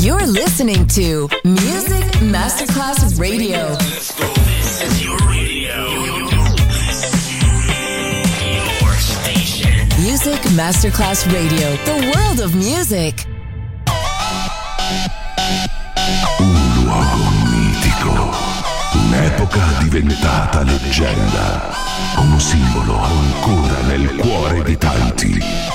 You're listening to Music Masterclass Radio. This is your radio. Your station. Music Masterclass Radio, the world of music. Un luogo mitico, un'epoca diventata leggenda, un simbolo ancora nel cuore di tanti.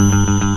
Mm-hmm.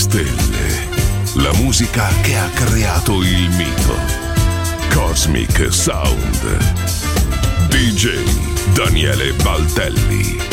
stelle, la musica che ha creato il mito. Cosmic Sound. DJ Daniele Baltelli.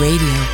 Radio.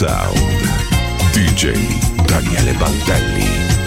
Sound. DJ Daniele Baldelli.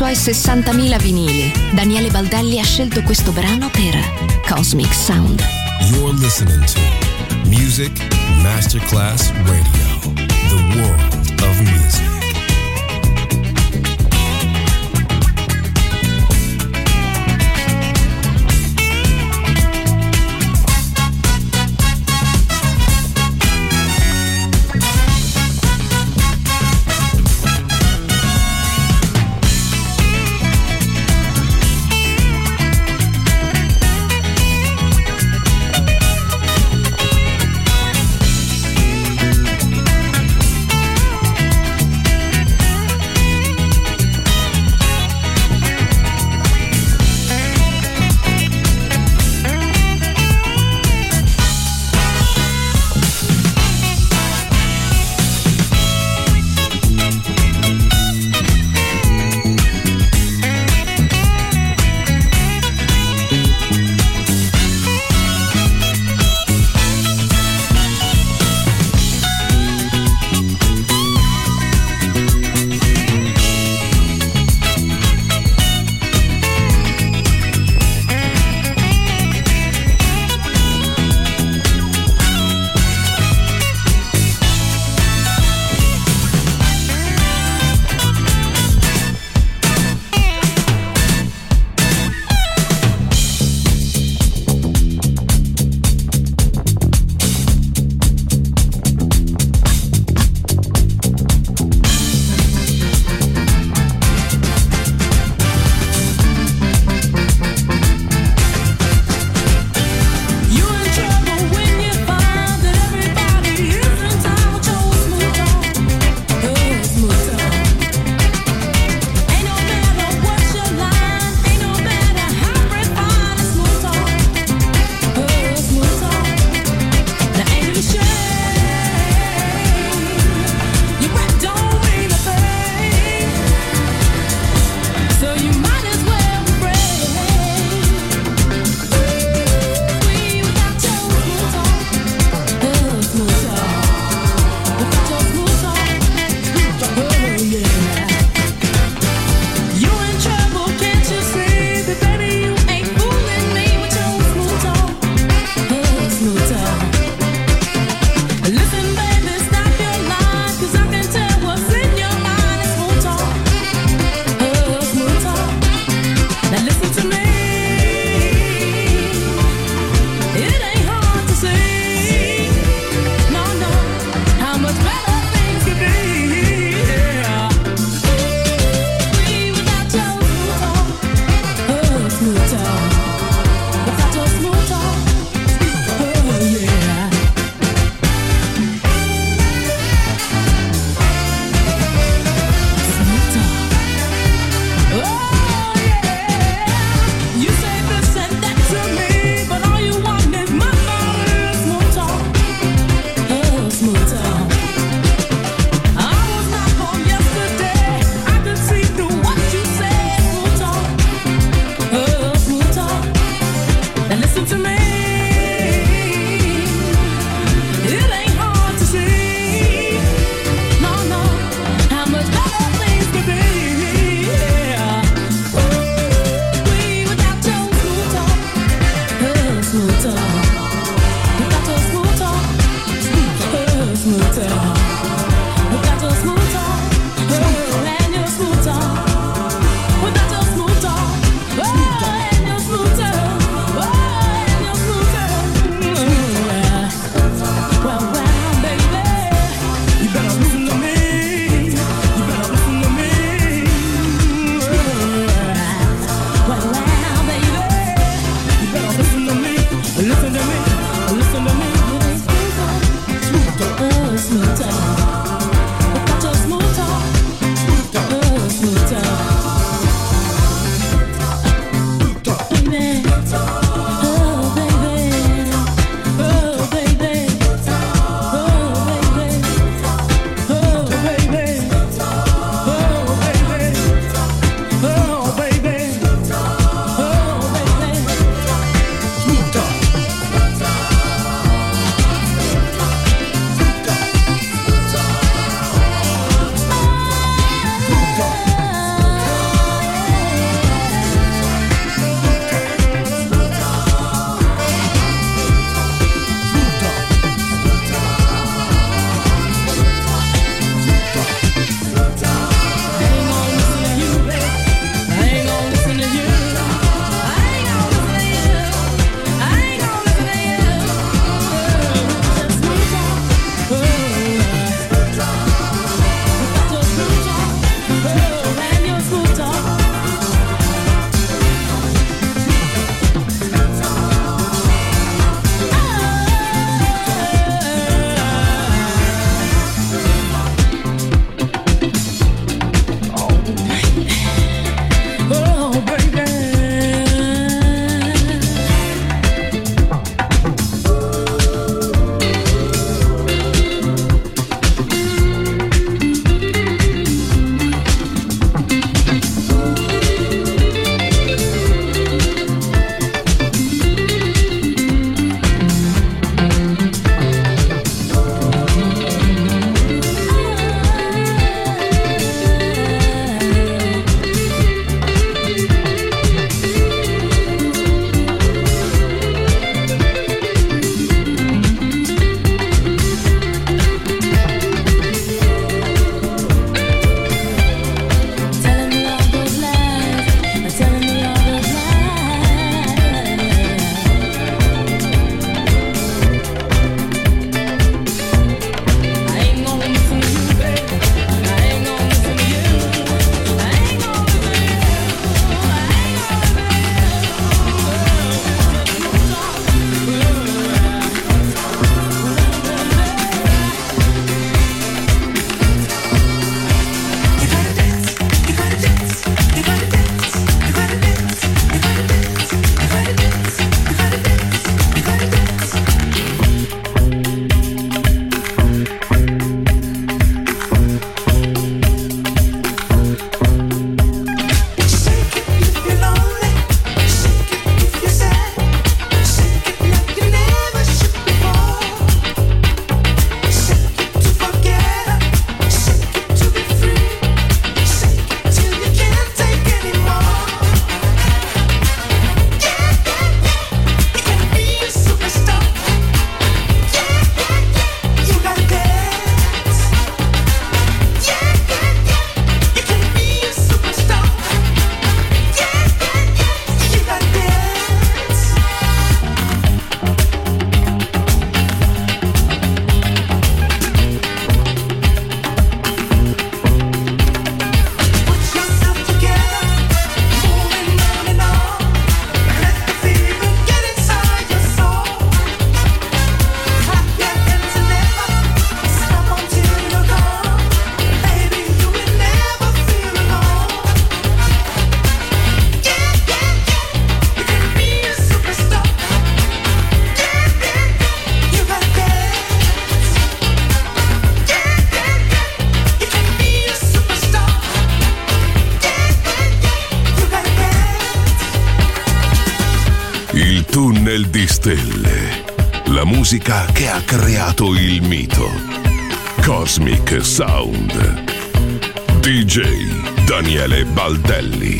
Suoi 60.000 vinili, Daniele Baldelli ha scelto questo brano per Cosmic Sound. You're listening to Music Masterclass Radio, the world Daniele Baldelli.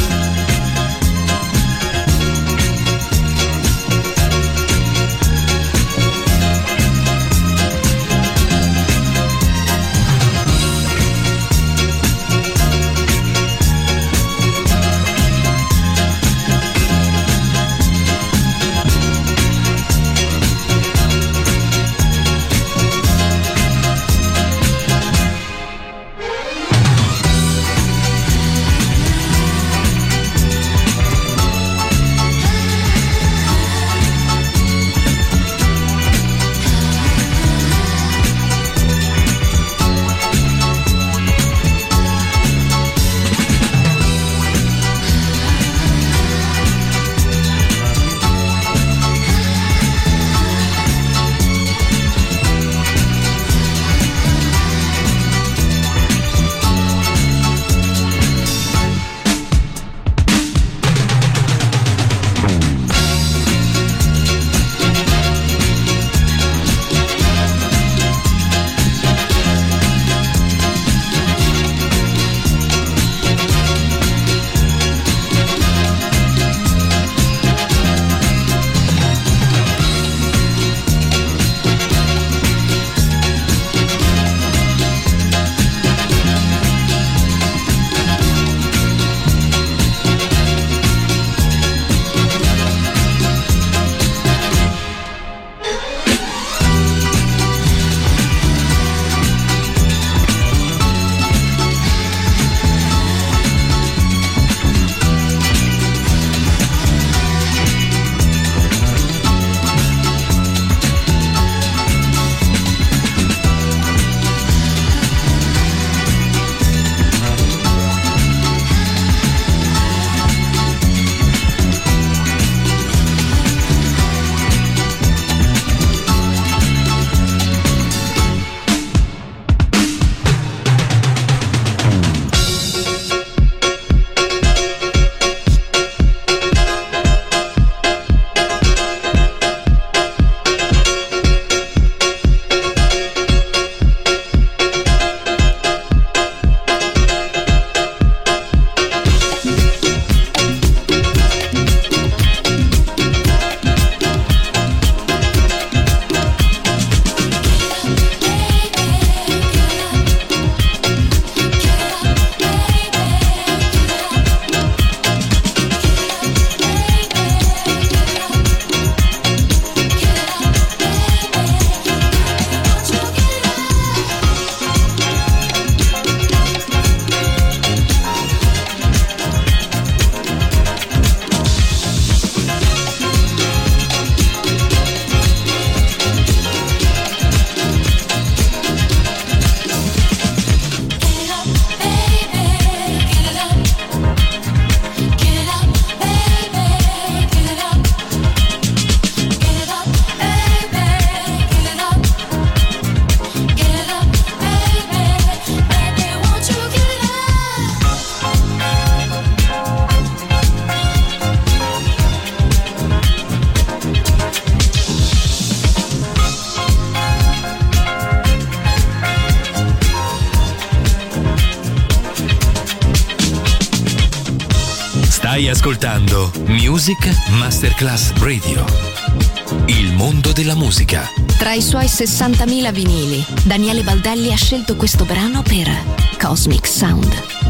Music Masterclass Radio. Il mondo della musica. Tra i suoi 60.000 vinili, Daniele Baldelli ha scelto questo brano per Cosmic Sound.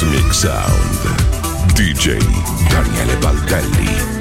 Cosmic Sound. DJ Daniele Baldelli.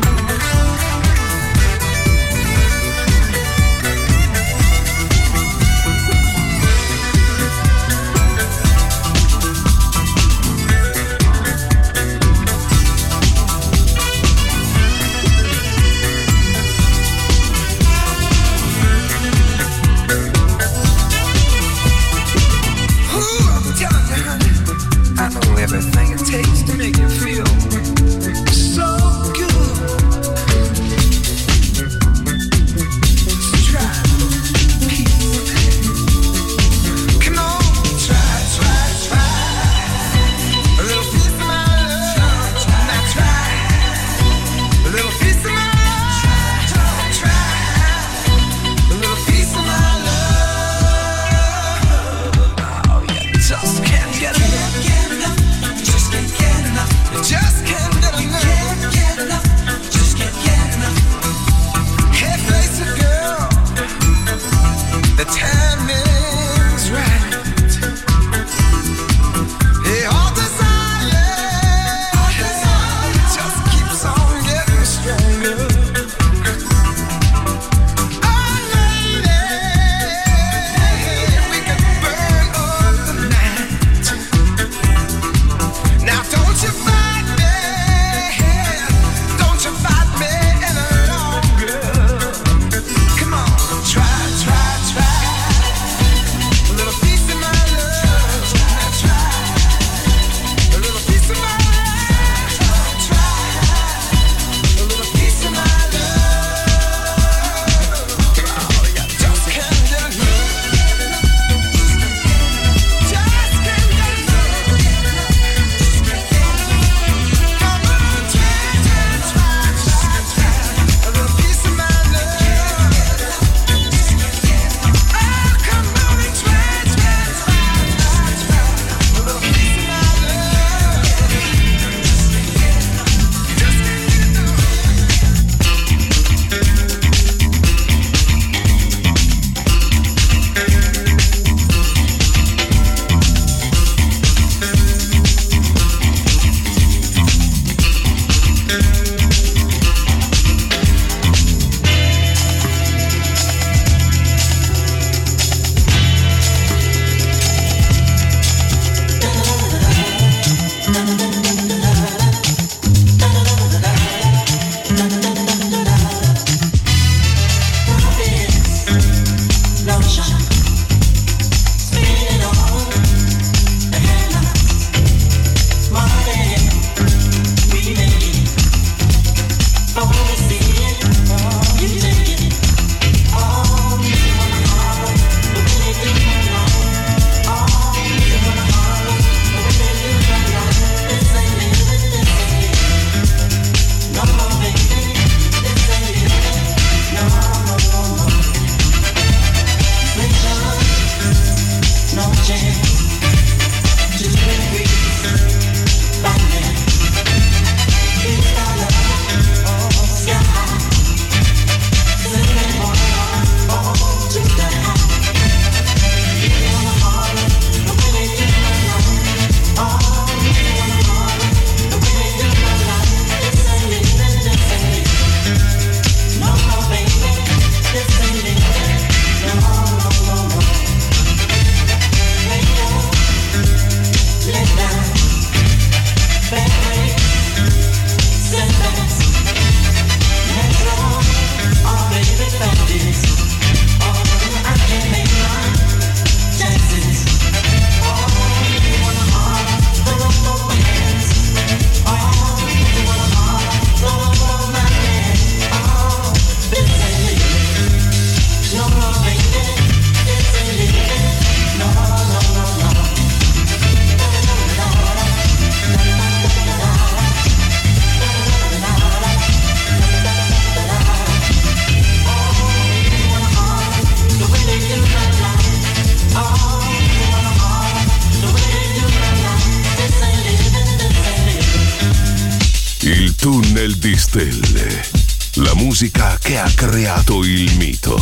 Tunnel di stelle. La musica che ha creato il mito.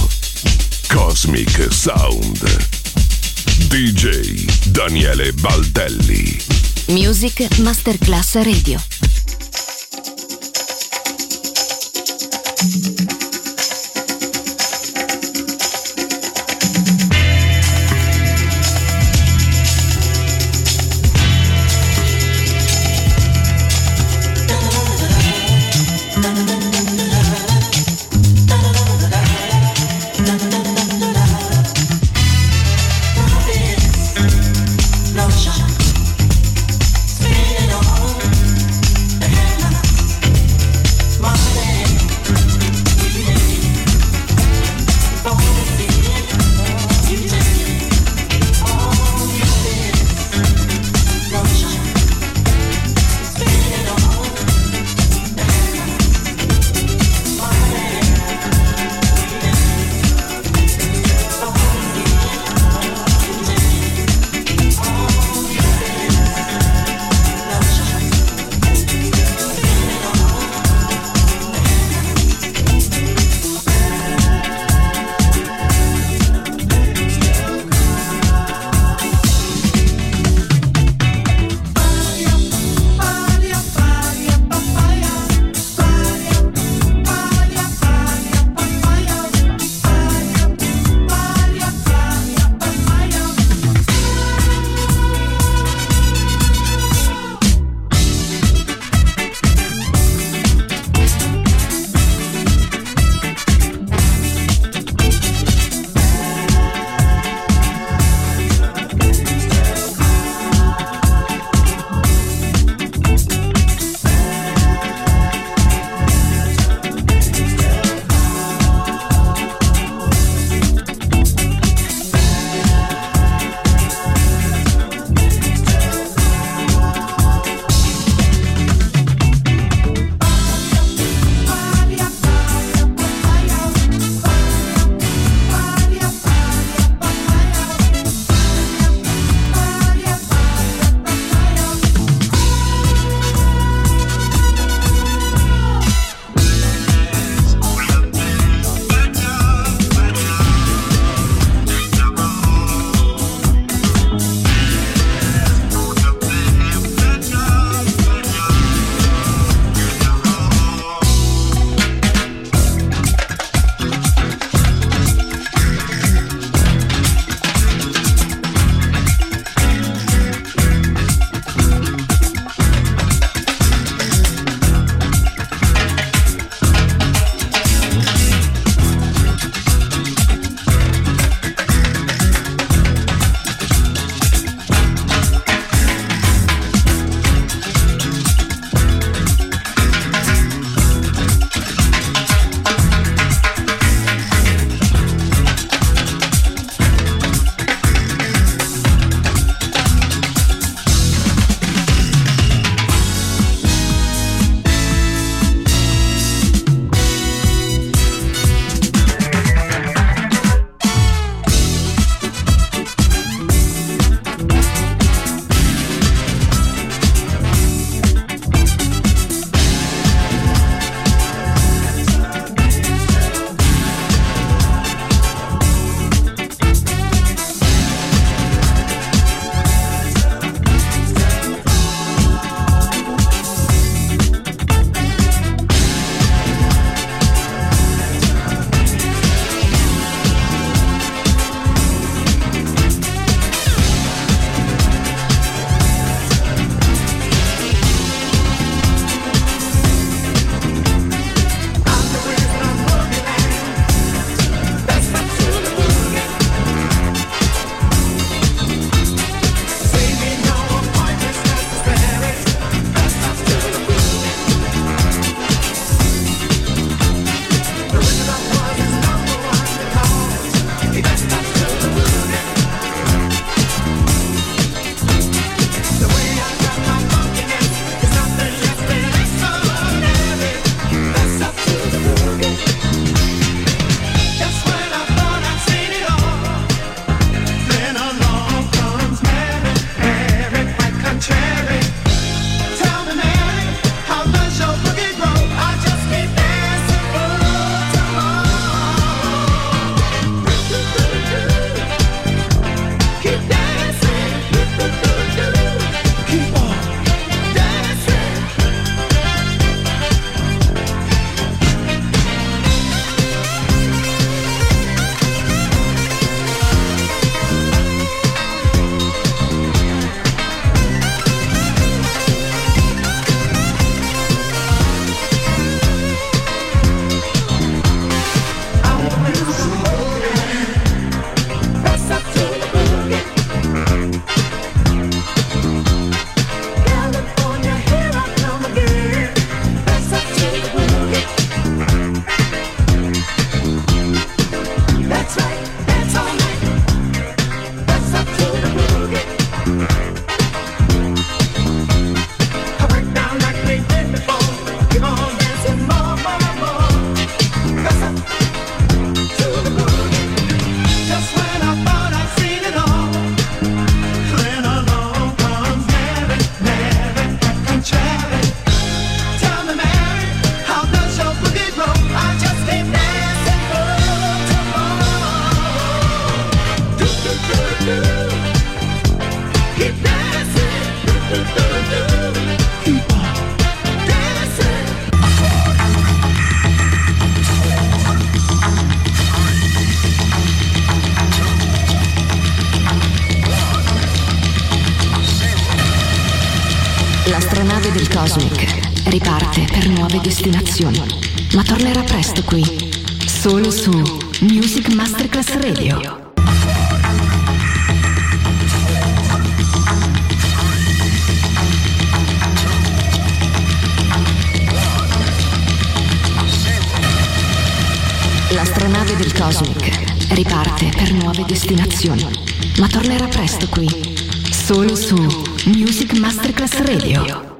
Cosmic Sound. DJ Daniele Baldelli. Music Masterclass Radio.